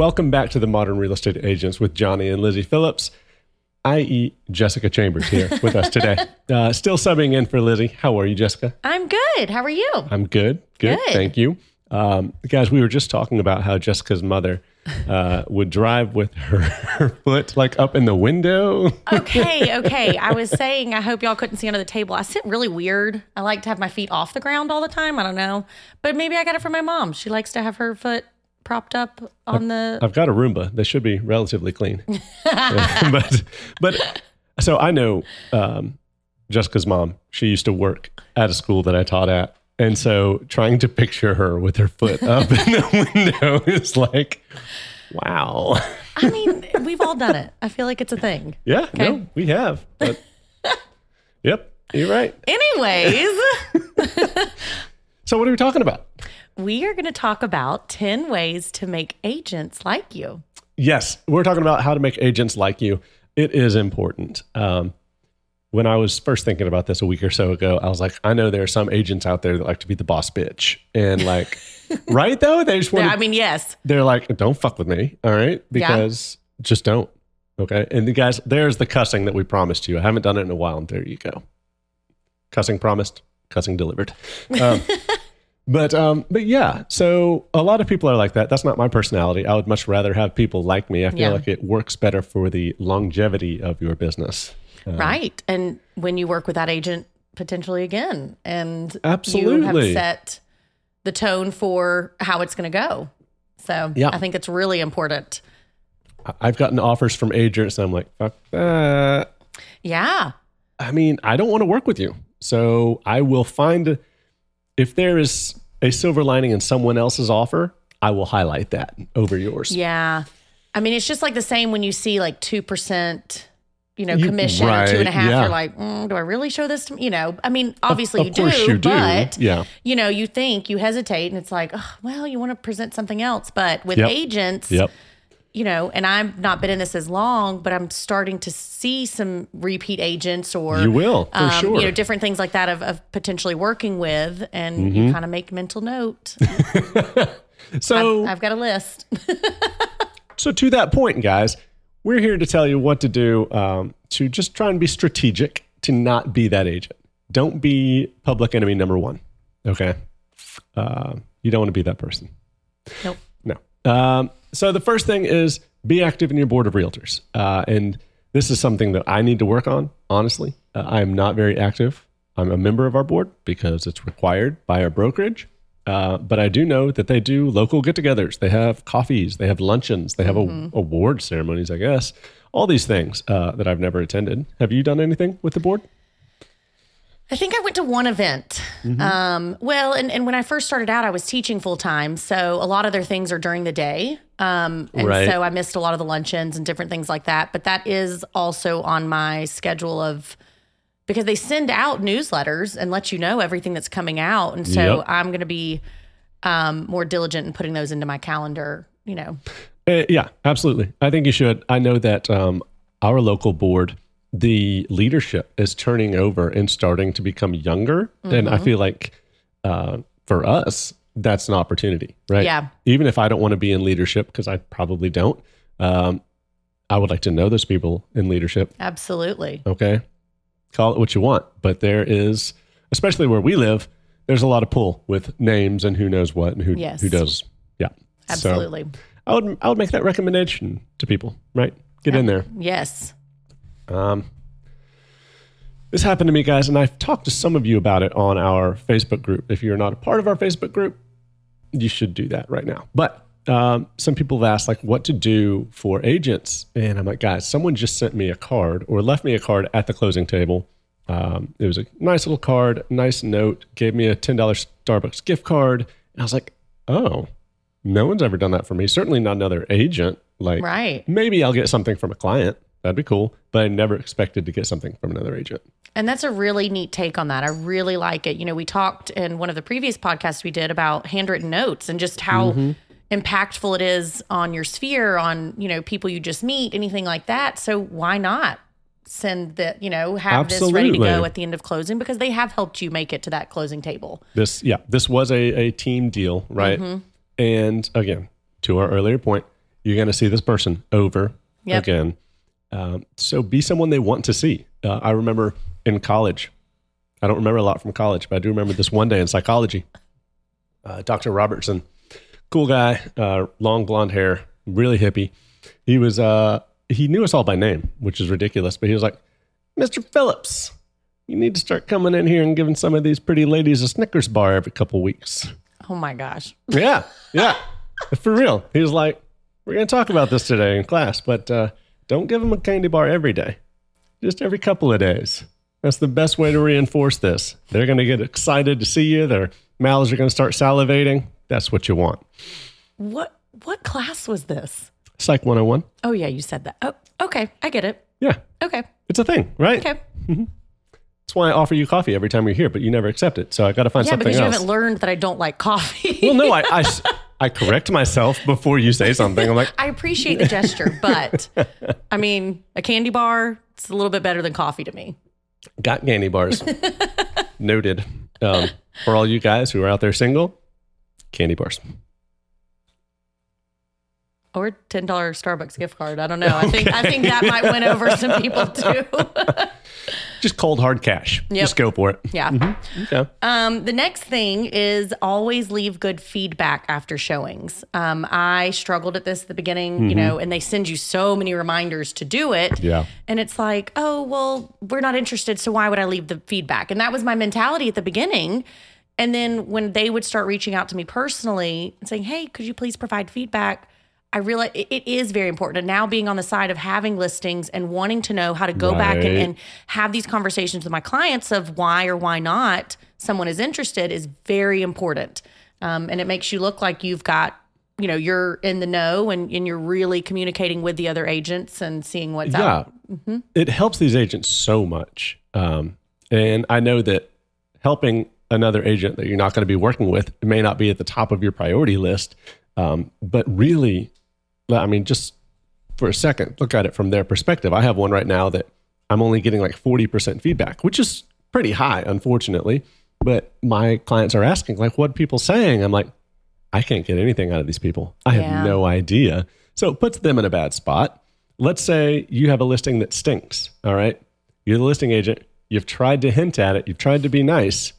Welcome back to the Modern Real Estate Agents with Johnny and Lizzy Phillips, i.e., Jessica Chambers here with us today. Uh, still subbing in for Lizzy. How are you, Jessica? I'm good. How are you? I'm good. Good. Good. Thank you. Um, guys, we were just talking about how Jessica's mother uh, would drive with her, her foot like up in the window. Okay, okay. I was saying I hope y'all couldn't see under the table. I sit really weird. I like to have my feet off the ground all the time. I don't know. But maybe I got it from my mom. She likes to have her foot propped up on the I've got a Roomba. They should be relatively clean. but but so I know um, Jessica's mom. She used to work at a school that I taught at, and so trying to picture her with her foot up in the window is like, wow. I mean, we've all done it. I feel like it's a thing. Yeah, Okay. no, we have. But yep, you're right. Anyways, So what are we talking about? We are going to talk about 10 ways to make agents like you. Yes, we're talking about how to make agents like you. It is important. Um, when I was first thinking about this a week or so ago, I was like, I know there are some agents out there that like to be the boss bitch, and like, right though, they just want. Yeah, I mean, yes. they're like, don't fuck with me, all right? Because just don't. Okay, and the guys, there's the cussing that we promised you. I haven't done it in a while, and there you go. Cussing promised, cussing delivered. Um, but um, but yeah, so a lot of people are like that. That's not my personality. I would much rather have people like me. I feel Yeah. like it works better for the longevity of your business. Right. And when you work with that agent potentially again and you Absolutely. have set the tone for how it's going to go. So Yeah. I think it's really important. I've gotten offers from agents, and I'm like, fuck that. Yeah. I mean, I don't want to work with you. So I will find if there is a silver lining in someone else's offer, I will highlight that over yours. Yeah. I mean, it's just like the same when you see like 2%, you know, You- commission right, or two and a half. yeah. You're like, mm, do I really show this to, you know, I mean, obviously of you, do, course you do. but Yeah. you know, you think you hesitate and it's like, oh, well, you want to present something else. But with Yep. agents, Yep. You know, and I've not been in this as long, but I'm starting to see some repeat agents or You will, for um, sure. you know, different things like that of, of potentially working with, and Mm-hmm. you kind of make mental note. So I've got a list. so to that point, guys, we're here to tell you what to do um, to just try and be strategic to not be that agent. Don't be public enemy number one. Okay. Uh, you don't want to be that person. nope. No. Um, so the first thing is be active in your board of realtors. Uh, and this is something that I need to work on, honestly. Uh, I am not very active. I'm a member of our board because it's required by our brokerage. Uh, but I do know that they do local get togethers. They have coffees, they have luncheons, they have a, award ceremonies, I guess. All these things uh, that I've never attended. Have you done anything with the board? I think I went to one event. Mm-hmm. Um, well, and, and when I first started out, I was teaching full time. So a lot of their things are during the day. Um, and Right. so I missed a lot of the luncheons and different things like that. But that is also on my schedule of because they send out newsletters and let you know everything that's coming out. And so Yep. I'm going to be um, more diligent in putting those into my calendar, you know. Uh, yeah, absolutely. I think you should. I know that um, our local board, the leadership is turning over and starting to become younger, and Mm-hmm. I feel like uh, for us, that's an opportunity, right? Yeah. Even if I don't want to be in leadership, because I probably don't, um, I would like to know those people in leadership. Absolutely. Okay, call it what you want, but there is, especially where we live, there's a lot of pull with names and who knows what and who Yes. who does. Yeah, So, Absolutely. I would I would make that recommendation to people, right? Get in there. Yes. Um, this happened to me, guys, and I've talked to some of you about it on our Facebook group. If you're not a part of our Facebook group, you should do that right now. But um, some people have asked, like, what to do for agents, and I'm like, guys, someone just sent me a card or left me a card at the closing table. Um, it was a nice little card, nice note, gave me a ten dollars Starbucks gift card, and I was like, oh, no one's ever done that for me. Certainly not another agent. Like, Right. maybe I'll get something from a client. That'd be cool. But I never expected to get something from another agent. And that's a really neat take on that. I really like it. You know, we talked in one of the previous podcasts we did about handwritten notes and just how impactful it is on your sphere, on, you know, people you just meet, anything like that. So why not send that, you know, have this ready to go at the end of closing because they have helped you make it to that closing table. This, yeah, this was a, a team deal, right? And again, to our earlier point, You're going to see this person over Yep. again. Um, so be someone they want to see. Uh, I remember in college, I don't remember a lot from college, but I do remember this one day in psychology. Uh, Dr. Robertson, cool guy, uh, long blonde hair, really hippie. He was, uh, he knew us all by name, which is ridiculous, but he was like, Mr. Phillips, you need to start coming in here and giving some of these pretty ladies a Snickers bar every couple weeks. Oh my gosh. Yeah, yeah, for real. He was like, "We're going to talk about this today in class, but uh, don't give them a candy bar every day. Just every couple of days. That's the best way to reinforce this. They're going to get excited to see you. Their mouths are going to start salivating. That's what you want. What what class was this? Psych 101. Oh yeah, you said that. Oh, okay. I get it. Yeah, Okay. it's a thing, right? Okay. Mm-hmm. That's why I offer you coffee every time you're here, but you never accept it. So I got to find Yeah, something because you else. haven't learned that I don't like coffee. well, no, I I correct myself before you say something. I'm like, I appreciate the gesture, but I mean, a candy bar, it's a little bit better than coffee to me. Got candy bars. Noted. Um, for all you guys who are out there single, candy bars. Or ten dollar Starbucks gift card. I don't know. I think I think that might win over some people too. Just cold hard cash. Yep. Just go for it. yeah. Okay. Um, the next thing is always leave good feedback after showings. Um, I struggled at this at the beginning, you know, and they send you so many reminders to do it. Yeah. And it's like, oh, well, we're not interested. So why would I leave the feedback? And that was my mentality at the beginning. And then when they would start reaching out to me personally and saying, hey, could you please provide feedback? I realize it is very important. And now being on the side of having listings and wanting to know how to go back and, and have these conversations with my clients of why or why not someone is interested is very important. Um, and it makes you look like you've got, you know, you're in the know and, and you're really communicating with the other agents and seeing what's Yeah. out. It helps these agents so much. Um, and I know that helping another agent that you're not going to be working with may not be at the top of your priority list. Um, but really, I mean, just for a second, look at it from their perspective. I have one right now that I'm only getting like 40% feedback, which is pretty high, unfortunately. But my clients are asking, like, what are people saying? I'm like, I can't get anything out of these people. I have Yeah. no idea. So it puts them in a bad spot. Let's say you have a listing that stinks. All right. You're the listing agent. You've tried to hint at it. You've tried to be nice.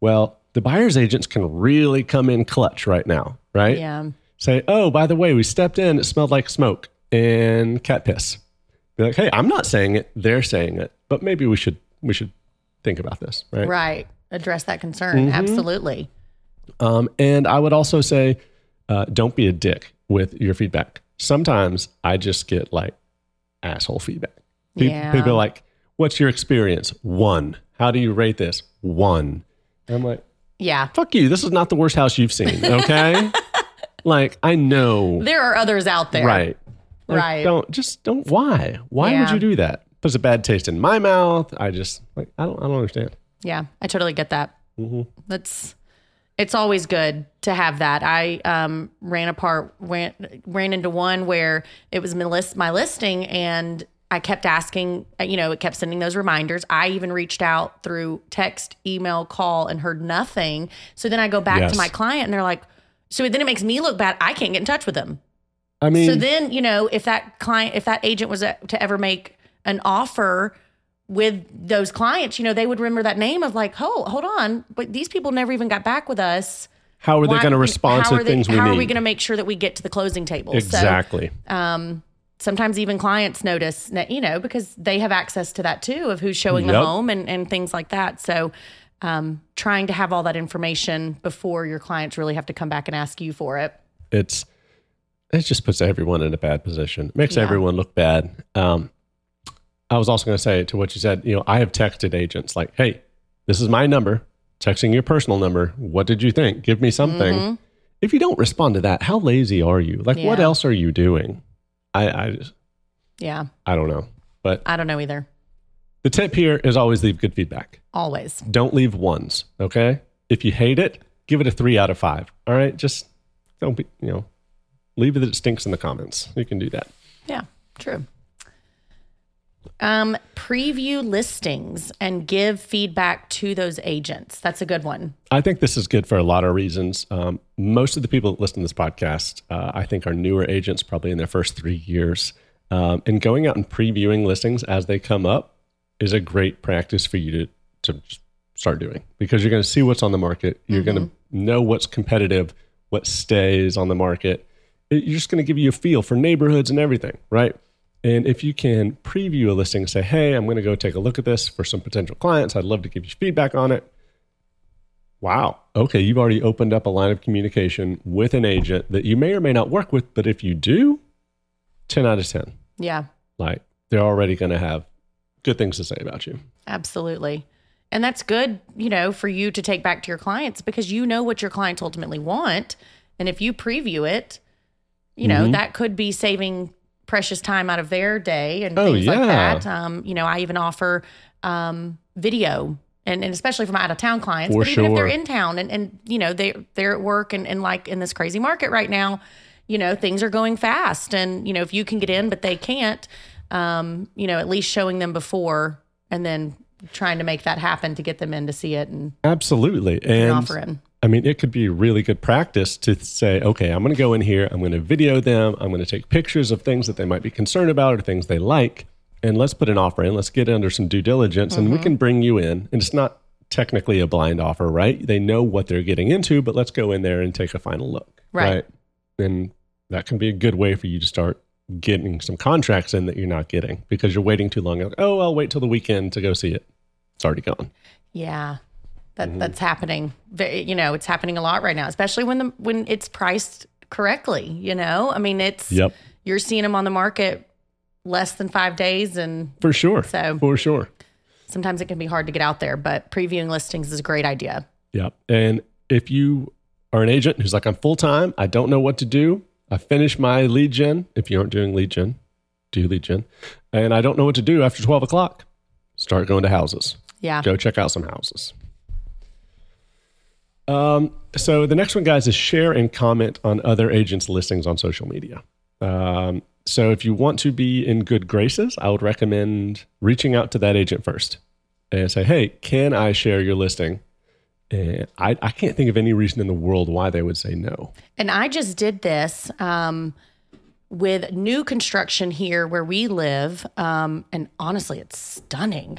Well, the buyer's agents can really come in clutch right now, right? Yeah. Say, oh, by the way, we stepped in. It smelled like smoke and cat piss. Be like, hey, I'm not saying it. They're saying it. But maybe we should we should think about this, right? Right. Address that concern. Absolutely. Um, and I would also say, uh, don't be a dick with your feedback. Sometimes I just get like asshole feedback. Pe- Yeah. People are like, what's your experience? One. How do you rate this? One. And I'm like, Yeah. fuck you. This is not the worst house you've seen. Okay. like, I know. There are others out there. Right. Like, Right. Don't just don't. Why? Why would you do that? Puts a bad taste in my mouth. I just like I don't. I don't understand. Yeah, I totally get that. Mm-hmm. That's it's always good to have that. I um, ran apart ran ran into one where it was my list my listing and I kept asking, uh, you know, it kept sending those reminders. I even reached out through text, email, call, and heard nothing. So then I go back Yes. to my client and they're like, so then it makes me look bad. I can't get in touch with them. I mean, So then, you know, if that client, if that agent was to ever make an offer with those clients, you know, they would remember that name of like, oh, hold on, but these people never even got back with us. how are they going to respond to they- things we How need? are we going to make sure that we get to the closing table? exactly. So sometimes even clients notice, you know, because they have access to that too of who's showing the home and, and things like that. So um, trying to have all that information before your clients really have to come back and ask you for it. it's it just puts everyone in a bad position. It makes Yeah. everyone look bad. Um, I was also going to say to what you said. You know, I have texted agents like, "Hey, this is my number. Texting your personal number. What did you think? Give me something." If you don't respond to that, how lazy are you? Like, what Mm-hmm. Else are you doing? I, I just, Yeah, I don't know. But I don't know either. The tip here is always leave good feedback. Always. Don't leave ones. Okay. If you hate it, give it a three out of five. All right. Just don't be, you know, leave it that it stinks in the comments. You can do that. Yeah, true. Um, preview listings and give feedback to those agents. That's a good one. I think this is good for a lot of reasons. Um, most of the people that listen to this podcast, uh, I think, are newer agents, probably in their first three years. Um, and going out and previewing listings as they come up is a great practice for you to to start doing because you're going to see what's on the market. You're going to mm-hmm. know what's competitive, what stays on the market. It, you're just going to give you a feel for neighborhoods and everything, right? And if you can preview a listing and say, hey, I'm going to go take a look at this for some potential clients, I'd love to give you feedback on it. Wow. Okay. You've already opened up a line of communication with an agent that you may or may not work with, but if you do, 10 out of 10. Yeah, Like they're already going to have good things to say about you. absolutely. And that's good, you know, for you to take back to your clients because you know what your clients ultimately want. And if you preview it, you Mm-hmm. know, that could be saving precious time out of their day and Oh, things like that. Um, you know, I even offer um, video and, and especially for my out of town clients, For but even if they're in town and, and you know, they they're at work and, and like in this crazy market right now, you know, things are going fast. And, you know, if you can get in but they can't, um, you know, at least showing them before and then trying to make that happen to get them in to see it and Absolutely. And offer in. I mean, it could be really good practice to say, okay, I'm going to go in here, I'm going to video them, I'm going to take pictures of things that they might be concerned about or things they like, and let's put an offer in. Let's get under some due diligence, and we can bring you in. And it's not technically a blind offer, right? They know what they're getting into, but let's go in there and take a final look, Right. And that can be a good way for you to start getting some contracts in that you're not getting because you're waiting too long. Like, oh, I'll wait till the weekend to go see it. It's already gone. Yeah. That Mm-hmm. that's happening. You know, it's happening a lot right now, especially when the when it's priced correctly, you know? I mean, it's Yep. you're seeing them on the market less than 5 days and For sure. So- for sure. sometimes it can be hard to get out there, but previewing listings is a great idea. Yep. And if you are an agent who's like, I'm full time, I don't know what to do, I finished my lead gen. If you aren't doing lead gen, do lead gen. And I don't know what to do after 12 o'clock, start going to houses. Yeah. Go check out some houses. Um, so the next one, guys, is share and comment on other agents' listings on social media. Um, so if you want to be in good graces, I would recommend reaching out to that agent first and say, "Hey, can I share your listing?" And I, I can't think of any reason in the world why they would say no. And I just did this um, with new construction here where we live. Um, and honestly, it's stunning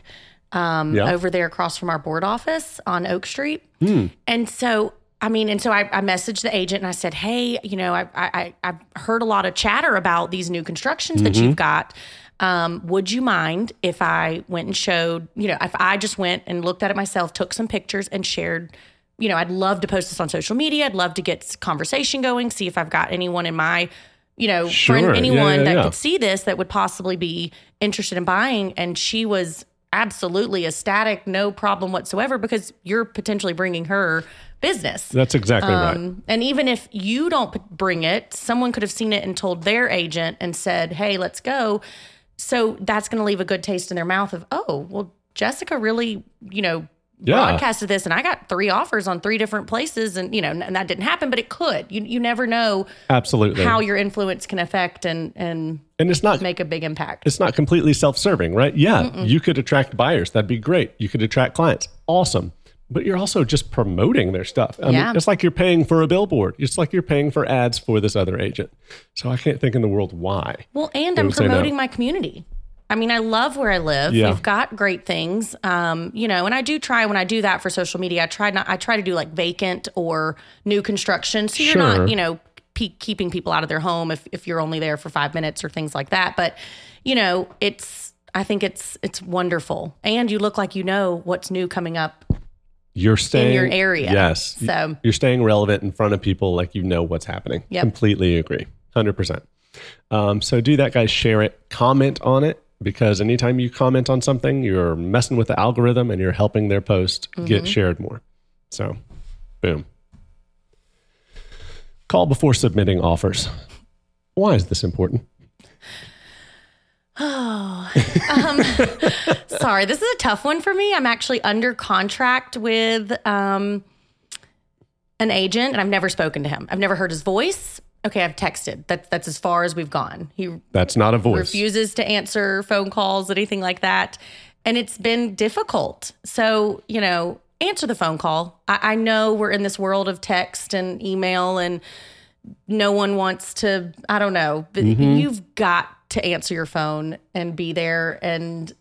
um, Yeah. over there across from our board office on Oak Street. And so, I mean, and so I, I messaged the agent and I said, hey, you know, I, I, I've heard a lot of chatter about these new constructions that you've got. Um, would you mind if I went and showed, you know, if I just went and looked at it myself, took some pictures and shared you know, I'd love to post this on social media. I'd love to get conversation going, see if I've got anyone in my, you know, Sure. friend, anyone yeah, that yeah. could see this that would possibly be interested in buying. And she was absolutely ecstatic, no problem whatsoever, because you're potentially bringing her business. That's exactly right. Um, and even if you don't bring it, someone could have seen it and told their agent and said, "Hey, let's go." So that's going to leave a good taste in their mouth of, "Oh, well, Jessica really, you know, Yeah. broadcasted this, and I got three offers on three different places, and you know, and that didn't happen, but it could. You you never know Absolutely. how your influence can affect and and and it's not make a big impact. it's not completely self-serving, right? Yeah, you could attract buyers. That'd be great. You could attract clients. Awesome. But you're also just promoting their stuff. I Yeah. mean, it's like you're paying for a billboard. It's like you're paying for ads for this other agent. So I can't think in the world why. Well, and I'm say no. promoting my community. I mean, I love where I live. Yeah. We've got great things, um, you know, and I do try when I do that for social media. I try not. I try to do like vacant or new construction, so you're Sure. not, you know, pe- keeping people out of their home if if you're only there for five minutes or things like that. But you know, it's. I think it's it's wonderful, and you look like you know what's new coming up. You're staying in your area. Yes. So- you're staying relevant in front of people like you know what's happening. Yep. Completely agree. 100%. Um, so do that, guys. Share it, comment on it, because anytime you comment on something, you're messing with the algorithm and you're helping their post Mm-hmm. get shared more. So, boom. Call before submitting offers. Why is this important? Sorry, this is a tough one for me. I'm actually under contract with um, an agent, and I've never spoken to him. I've never heard his voice. okay, I've texted. That's that's as far as we've gone. He That's not a voice. refuses to answer phone calls, anything like that. And it's been difficult. So, you know, answer the phone call. I, I know we're in this world of text and email, and no one wants to, I don't know, but you've got to answer your phone and be there and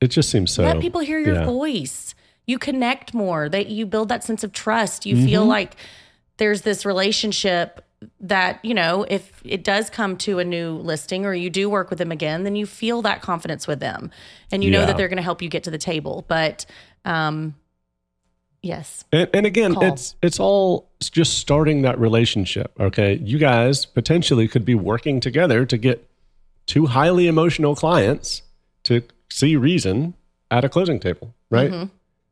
It just seems so. let people hear your yeah. voice. You connect more. That you build that sense of trust. You feel Mm-hmm. like there's this relationship that, you know, if it does come to a new listing or you do work with them again, then you feel that confidence with them. And you know that they're going to help you get to the table. But um yes. And, and again, Call. it's it's all just starting that relationship. Okay, you guys potentially could be working together to get two highly emotional clients to see reason at a closing table, right? Mm-hmm.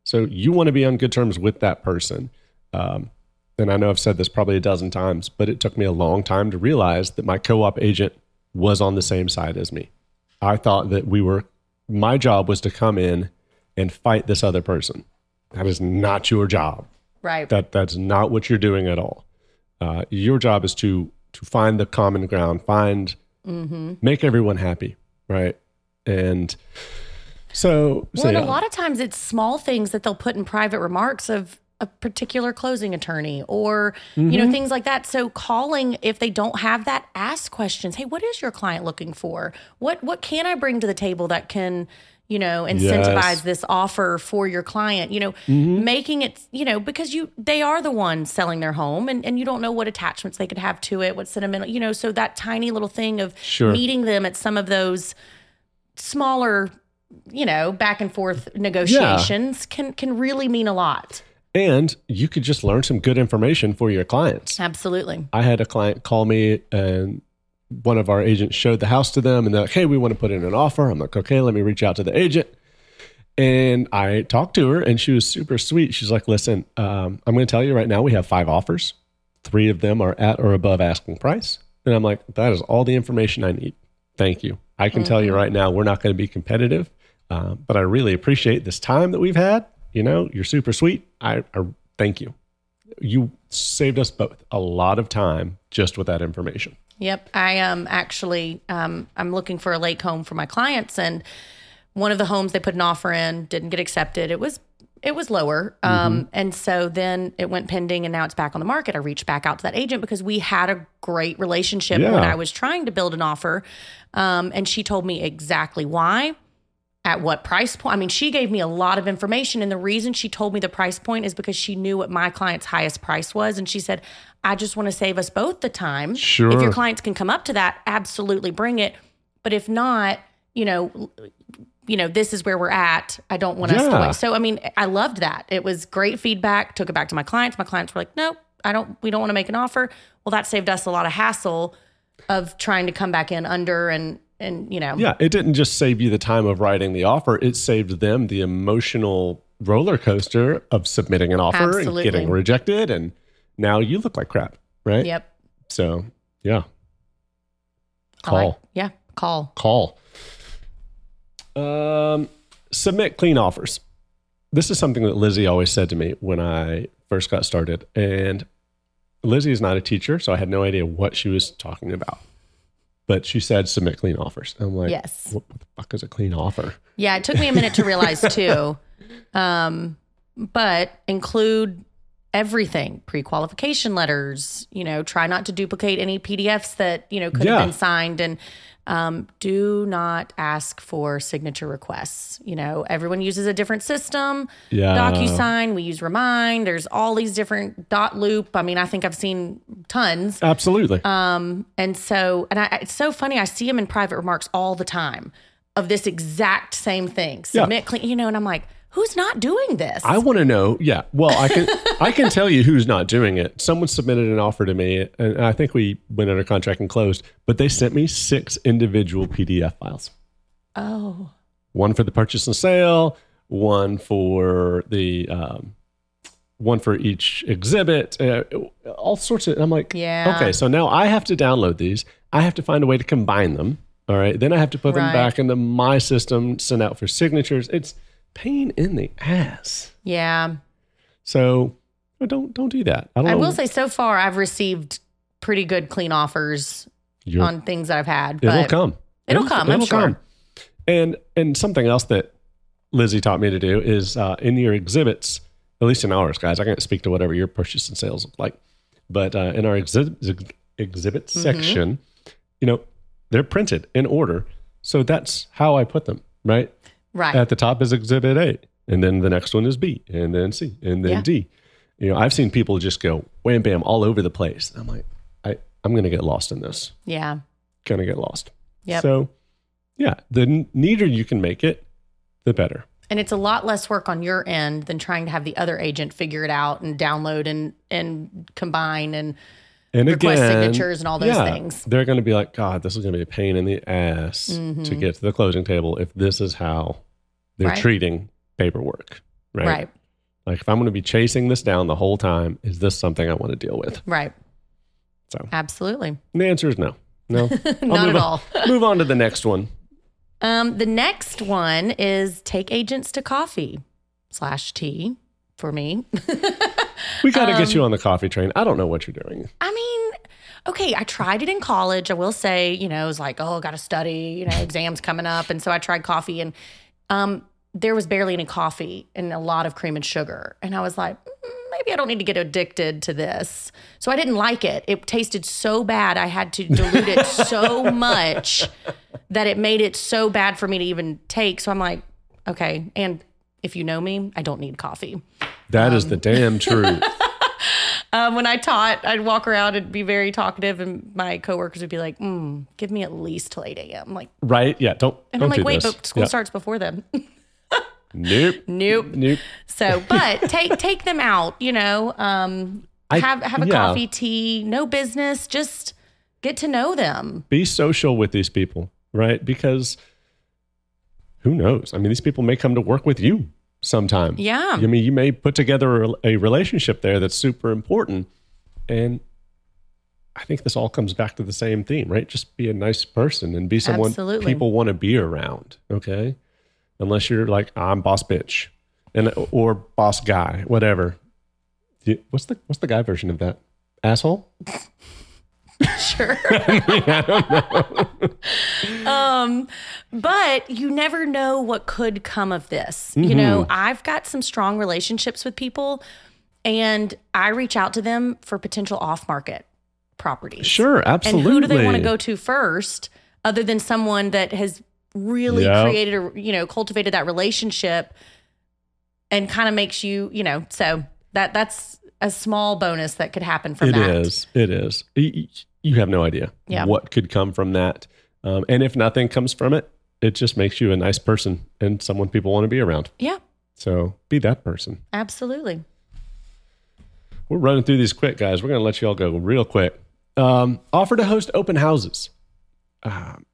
So you want to be on good terms with that person. Um, and I know I've said this probably a dozen times, but it took me a long time to realize that my co-op agent was on the same side as me. I thought that we were. My job was to come in and fight this other person. That is not your job. Right. That that's not what you're doing at all. Uh, your job is to to find the common ground, find make everyone happy, right? And so, so Well, and yeah. a lot of times it's small things that they'll put in private remarks of a particular closing attorney or you Mm-hmm. know things like that. So calling if they don't have that, ask questions. Hey, what is your client looking for? What what can I bring to the table that can you know incentivize Yes. this offer for your client you know Mm-hmm. making it you know because you they are the ones selling their home and, and you don't know what attachments they could have to it what sentimental you know so that tiny little thing of Sure. meeting them at some of those smaller you know back and forth negotiations can can really mean a lot and you could just learn some good information for your clients. absolutely I had a client call me and one of our agents showed the house to them and they're like, hey, we want to put in an offer. I'm like, okay, let me reach out to the agent. And I talked to her and she was super sweet. She's like, listen, um, I'm going to tell you right now, we have five offers. Three of them are at or above asking price. And I'm like, that is all the information I need. Thank you. I can tell you right now, we're not going to be competitive, uh, but I really appreciate this time that we've had. You know, you're super sweet. I, I thank you. You saved us both a lot of time just with that information. Yep. I am actually um, I'm looking for a lake home for my clients and one of the homes they put an offer in didn't get accepted. It was it was lower. Um, and so then it went pending and now it's back on the market. I reached back out to that agent because we had a great relationship when I was trying to build an offer. Um, and she told me exactly why, at what price point. I mean, she gave me a lot of information. And the reason she told me the price point is because she knew what my client's highest price was. And she said, I just want to save us both the time. If your clients can come up to that, absolutely bring it. But if not, you know, you know, this is where we're at. I don't want us to Yeah. wait. So I mean, I loved that. It was great feedback. Took it back to my clients. My clients were like, "Nope, I don't. We don't want to make an offer." Well, that saved us a lot of hassle of trying to come back in under and and you know, Yeah, it didn't just save you the time of writing the offer, it saved them the emotional roller coaster of submitting an offer Absolutely. and getting rejected. And now you look like crap, right? yep. So, yeah, I like- call, yeah, call. call. Um, submit clean offers. This is something that Lizzy always said to me when I first got started. And Lizzy is not a teacher, so I had no idea what she was talking about. But she said submit clean offers. I'm like, Yes. what, what the fuck is a clean offer? Yeah, it took me a minute to realize too. Um, but include everything pre-qualification letters you know try not to duplicate any pdfs that you know could Yeah. have been signed and um, do not ask for signature requests you know everyone uses a different system Yeah. DocuSign we use remind there's all these different dotloop i mean i think i've seen tons Absolutely. um, and so, and I, it's so funny. I see them in private remarks all the time of this exact same thing. Yeah. Submit clean, you know, and I'm like, who's not doing this? I want to know. Yeah. Well, I can I can tell you who's not doing it. Someone submitted an offer to me, and I think we went under contract and closed. But they sent me six individual PDF files. oh, One for the purchase and sale. One for the um, one for each exhibit. Uh, all sorts of. I'm like, Yeah. Okay, so now I have to download these. I have to find a way to combine them. All right. Then I have to put them back into my system, send out for signatures. It's pain in the ass. yeah. So don't don't do that. I don't I will say, so far, I've received pretty good clean offers You're, on things that I've had. it'll come. It'll come, I'm sure. And and something else that Lizzy taught me to do is uh, in your exhibits, at least in ours, guys. I can't speak to whatever your purchase and sales look like, but uh, in our exhibit exhibit Mm-hmm. section, you know, they're printed in order. So that's how I put them. Right right. at the top is Exhibit A, and then the next one is B, and then C, and then Yeah. D. You know, I've seen people just go wham bam all over the place. I'm like, I I'm gonna get lost in this. yeah. Gonna get lost. Yeah. So, yeah, the neater you can make it, the better. And it's a lot less work on your end than trying to have the other agent figure it out and download and and combine and And request again, signatures and all those yeah, things. They're going to be like, God, this is going to be a pain in the ass Mm-hmm. to get to the closing table if this is how they're Right. treating paperwork. Right? Right. Like, if I'm going to be chasing this down the whole time, is this something I want to deal with? Right. So, Absolutely. and the answer is no. No. Not at all. move on to the next one. Um, the next one is take agents to coffee slash tea for me. We got to Um, get you on the coffee train. I don't know what you're doing. I mean, okay, I tried it in college. I will say, you know, it was like, oh, got to study, you know, exams coming up. And so I tried coffee and um, there was barely any coffee and a lot of cream and sugar. And I was like, mm, maybe I don't need to get addicted to this. So I didn't like it. It tasted so bad. I had to dilute it so much that it made it so bad for me to even take. So I'm like, okay. And if you know me, I don't need coffee. That is Um, the damn truth. Um, when I taught, I'd walk around and be very talkative, and my coworkers would be like, mm, "Give me at least till eight a.m." Like, right? Yeah. Don't. and don't I'm like, "Wait, this. but school Yeah. starts before then." Nope. nope. Nope. So, but take take them out. You know, um, I- have have a yeah. coffee, tea, no business. Just get to know them. Be social with these people, right? Because who knows? I mean, these people may come to work with you sometime. Yeah. I mean, you may put together a, relationship there that's super important. And I think this all comes back to the same theme, right? Just be a nice person and be someone Absolutely. people want to be around. Okay. Unless you're like, I'm boss bitch and or boss guy, whatever. What's the what's the guy version of that? Asshole? Sure. um, but you never know what could come of this. You know, Mm-hmm. I've got some strong relationships with people and I reach out to them for potential off market properties. Sure, And absolutely. who do they want to go to first other than someone that has really Yep. created or you know, cultivated that relationship and kind of makes you, you know, so that that's a small bonus that could happen from It that. is. It is. Y- y- You have no idea Yeah. what could come from that. Um, and if nothing comes from it, it just makes you a nice person and someone people want to be around. Yeah, So be that person. absolutely. We're running through these quick, guys. We're going to let you all go real quick. Um, offer to host open houses. Um,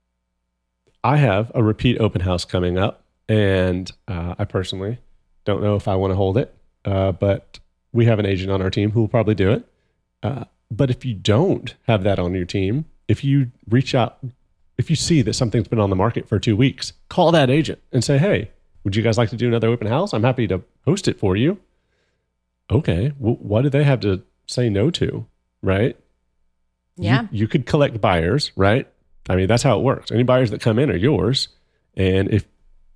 I have a repeat open house coming up, and uh, I personally don't know if I want to hold it, uh, but we have an agent on our team who will probably do it. Uh, but if you don't have that on your team, if you reach out, if you see that something's been on the market for two weeks, call that agent and say, hey, would you guys like to do another open house? I'm happy to host it for you. Okay. Well, what do they have to say no to? Right? You- Yeah. You, could collect buyers, right? I mean, that's how it works. Any buyers that come in are yours. And if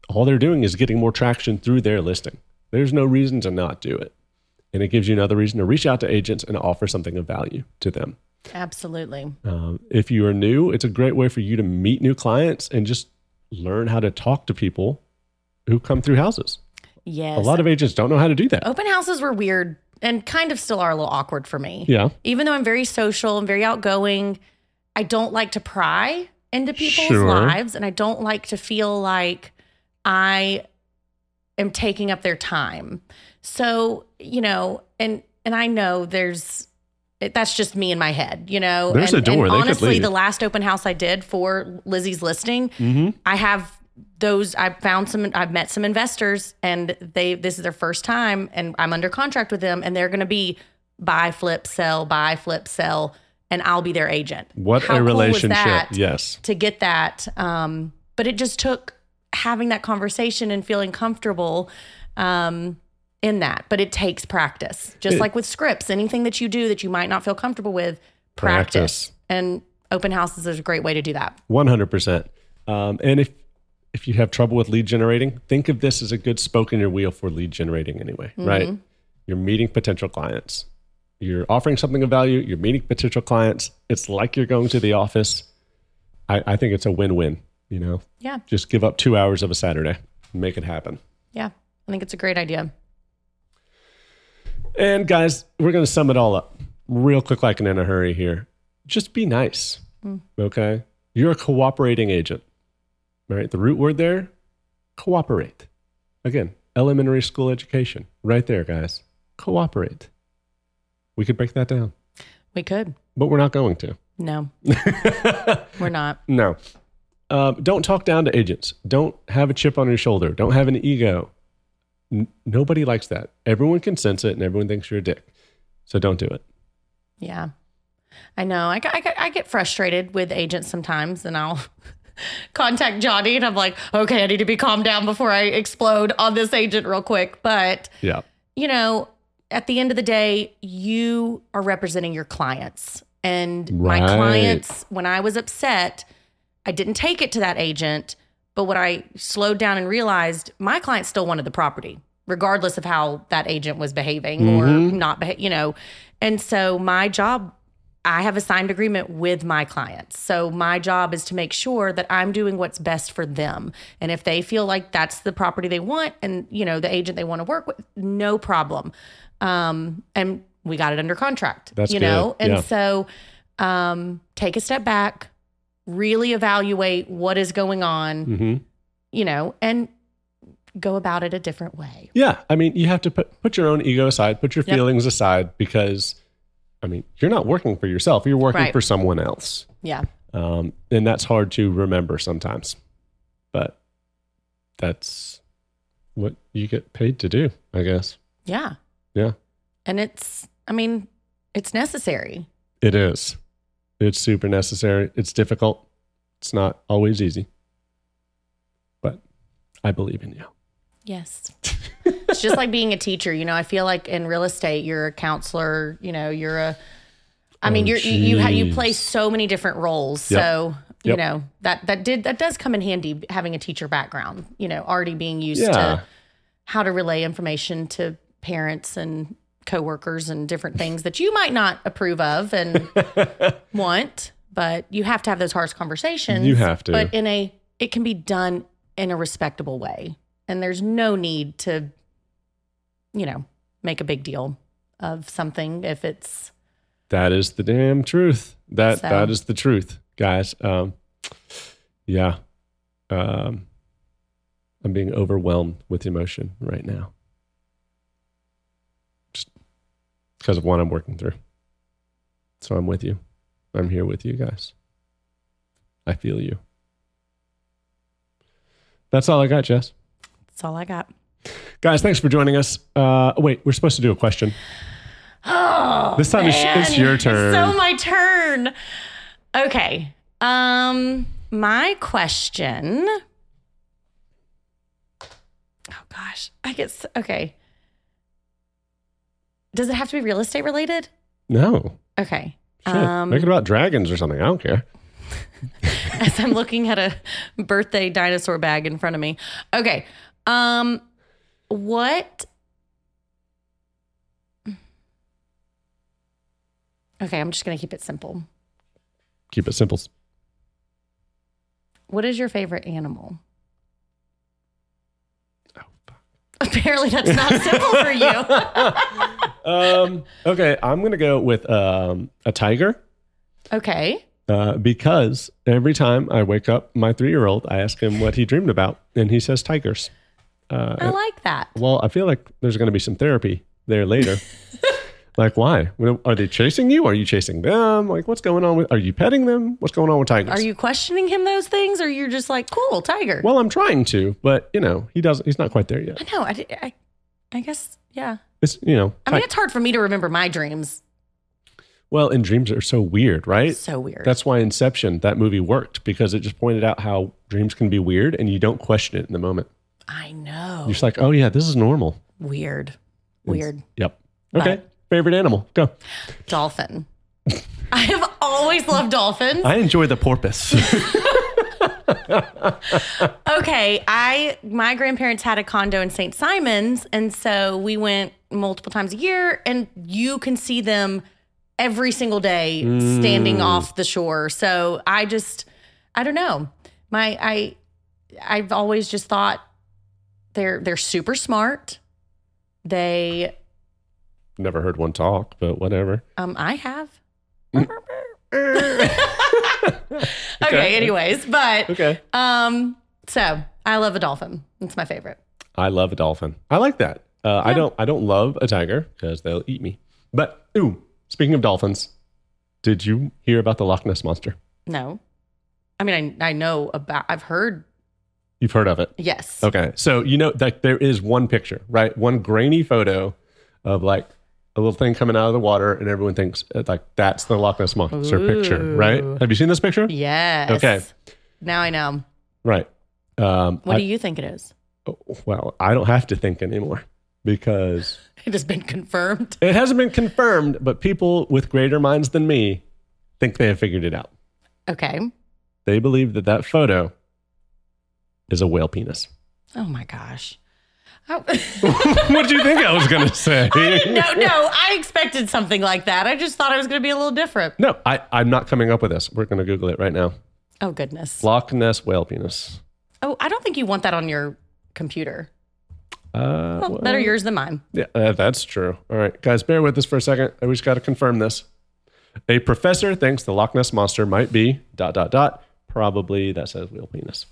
all they're doing is getting more traction through their listing, there's no reason to not do it. And it gives you another reason to reach out to agents and offer something of value to them. Absolutely. Um, if you are new, it's a great way for you to meet new clients and just learn how to talk to people who come through houses. Yes. A lot of agents don't know how to do that. open houses were weird and kind of still are a little awkward for me. Yeah. Even though I'm very social and very outgoing, I don't like to pry into people's Sure. lives and I don't like to feel like I am taking up their time. So, you know, and and I know there's that's just me in my head, you know. There's and, a door. And They honestly, the last open house I did for Lizzy's listing, Mm-hmm. I have those I found some I've met some investors and they this is their first time and I'm under contract with them and they're going to be buy flip sell buy flip sell and I'll be their agent. What How a cool relationship. that Yes. To get that um but it just took having that conversation and feeling comfortable um in that but it takes practice just It- like with scripts anything that you do that you might not feel comfortable with practice. And open houses is a great way to do that. One hundred percent. Um, and if if you have trouble with lead generating, think of this as a good spoke in your wheel for lead generating anyway, right? You're meeting potential clients. You're offering something of value. You're meeting potential clients. It's like you're going to the office. I, I think it's a win-win. You know, Yeah. just give up two hours of a Saturday, and make it happen. Yeah. I think it's a great idea. And guys, we're going to sum it all up real quick, like and in a hurry here. Just be nice. Okay. You're a cooperating agent, right? The root word there, cooperate. Again, elementary school education, right there, guys. Cooperate. We could break that down, We could. but we're not going to. No, we're not. No. Um, don't talk down to agents. Don't have a chip on your shoulder. Don't have an ego. N- nobody likes that. Everyone can sense it and everyone thinks you're a dick. So don't do it. Yeah. I know. I, I, I get frustrated with agents sometimes, and I'll contact Johnny, and I'm like, okay, I need to be calmed down before I explode on this agent real quick. But, Yeah. you know, at the end of the day, you are representing your clients. And my clients, when I was upset, I didn't take it to that agent. But what I slowed down and realized, my client still wanted the property, regardless of how that agent was behaving or not, beha- you know. And so my job, I have a signed agreement with my clients. So my job is to make sure that I'm doing what's best for them. And if they feel like that's the property they want and, you know, the agent they want to work with, no problem. Um, and we got it under contract, That's you know? And Yeah. so um, take a step back, really evaluate what is going on, hmm you know, and go about it a different way. Yeah. I mean, you have to put, put your own ego aside, put your Yep. feelings aside because, I mean, you're not working for yourself. You're working Right. for someone else. Yeah. Um, and that's hard to remember sometimes. But that's what you get paid to do, I guess. Yeah. Yeah. And it's, I mean, it's necessary. It is. It's super necessary. It's difficult. It's not always easy. But I believe in you. Yes. it's just like being a teacher. You know, I feel like in real estate, you're a counselor, you know, you're a, I mean, Oh, you're, you, you, you play so many different roles. Yep. So, you Yep. know, that, that did, that does come in handy having a teacher background, you know, already being used Yeah. to how to relay information to parents and coworkers and different things that you might not approve of and want, but you have to have those harsh conversations. You have to. But in a, it can be done in a respectable way. And there's no need to, you know, make a big deal of something if it's, That is the damn truth. That So- that is the truth, guys. Um, yeah. Um, I'm being overwhelmed with emotion right now. Just because of what I'm working through. So I'm with you. I'm here with you guys. I feel you. That's all I got, Jess. that's all I got. Guys, thanks for joining us. Uh, wait, we're supposed to do a question. Oh, This time it's- it's your turn. so my turn. Okay. Um, my question. Oh gosh, I guess okay. Does it have to be real estate related? No. Okay. Shit. Um, Make it about dragons or something. I don't care. as I'm looking at a birthday dinosaur bag in front of me. Okay. Um what Okay, I'm just going to keep it simple. Keep it simple. What is your favorite animal? Oh, fuck. Apparently that's not simple for you. um, okay, I'm gonna go with um, a tiger Okay. uh, because every time I wake up, my three-year-old, I ask him what he dreamed about, and he says tigers. Uh, I like that. well, I feel like there's gonna be some therapy there later. like, why? Are they chasing you? Are you chasing them? Like, what's going on with? Are you petting them? What's going on with tigers? Are you questioning him those things or you're just like, "Cool, tiger." Well, I'm trying to, but you know, he doesn't. He's not quite there yet. I know. I, di- I I guess yeah. It's you know, I mean, it's hard for me to remember my dreams. well, and dreams are so weird, right? So weird. That's why Inception, that movie worked because it just pointed out how dreams can be weird and you don't question it in the moment. I know. You're just like, oh yeah, this is normal. Weird. Weird. Yep. Okay. Favorite animal? Go. Dolphin. I have always loved dolphins. I enjoy the porpoise. Okay, I my grandparents had a condo in St. Simons, and so we went multiple times a year, and you can see them every single day standing off the shore. So I just, I don't know, my I, I've always just thought they're they're super smart. They, Never heard one talk, but whatever. um, I have. okay. Anyways, but Okay. um, so I love a dolphin. It's my favorite. I love a dolphin. I like that. Uh, I don't. I don't love a tiger because they'll eat me. But ooh, speaking of dolphins, did you hear about the Loch Ness monster? No. I mean, I, I know about, I've heard, You've heard of it. yes. Okay, so you know that there is one picture, right? One grainy photo of like a little thing coming out of the water, and everyone thinks uh, like that's the Loch Ness monster picture, right? Have you seen this picture? Yes. Okay. Now I know. Right. Um, What I- do you think it is? well, I don't have to think anymore because It has been confirmed. it hasn't been confirmed, but people with greater minds than me think they have figured it out. Okay. They believe that that photo is a whale penis. Oh my gosh. Oh, what did you think I was going to say? no, no, I expected something like that. I just thought I was going to be a little different. No, I, I'm not coming up with this. We're going to Google it right now. Oh, goodness. Loch Ness whale penis. Oh, I don't think you want that on your computer. Uh, Well, well, better yours than mine. Yeah, uh, that's true. All right, guys, bear with us for a second. I just got to confirm this. A professor thinks the Loch Ness monster might be dot dot dot. Probably that says whale penis.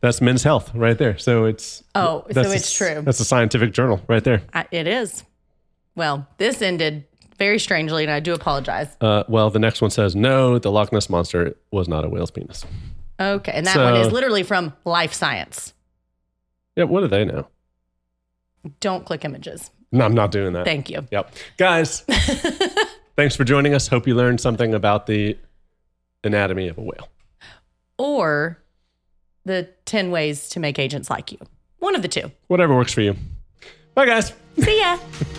That's Men's Health right there. So it's Oh, so that's a- it's true. That's a scientific journal right there. I, it is. Well, this ended very strangely, and I do apologize. Uh, well, the next one says no. The Loch Ness monster was not a whale's penis. Okay. And that So- one is literally from Live Science. Yeah, what do they know? Don't click images. No, I'm not doing that. Thank you. Yep. Guys, thanks for joining us. Hope you learned something about the anatomy of a whale. Or the 10 ways to make agents like you. One of the two. Whatever works for you. Bye, guys. See ya.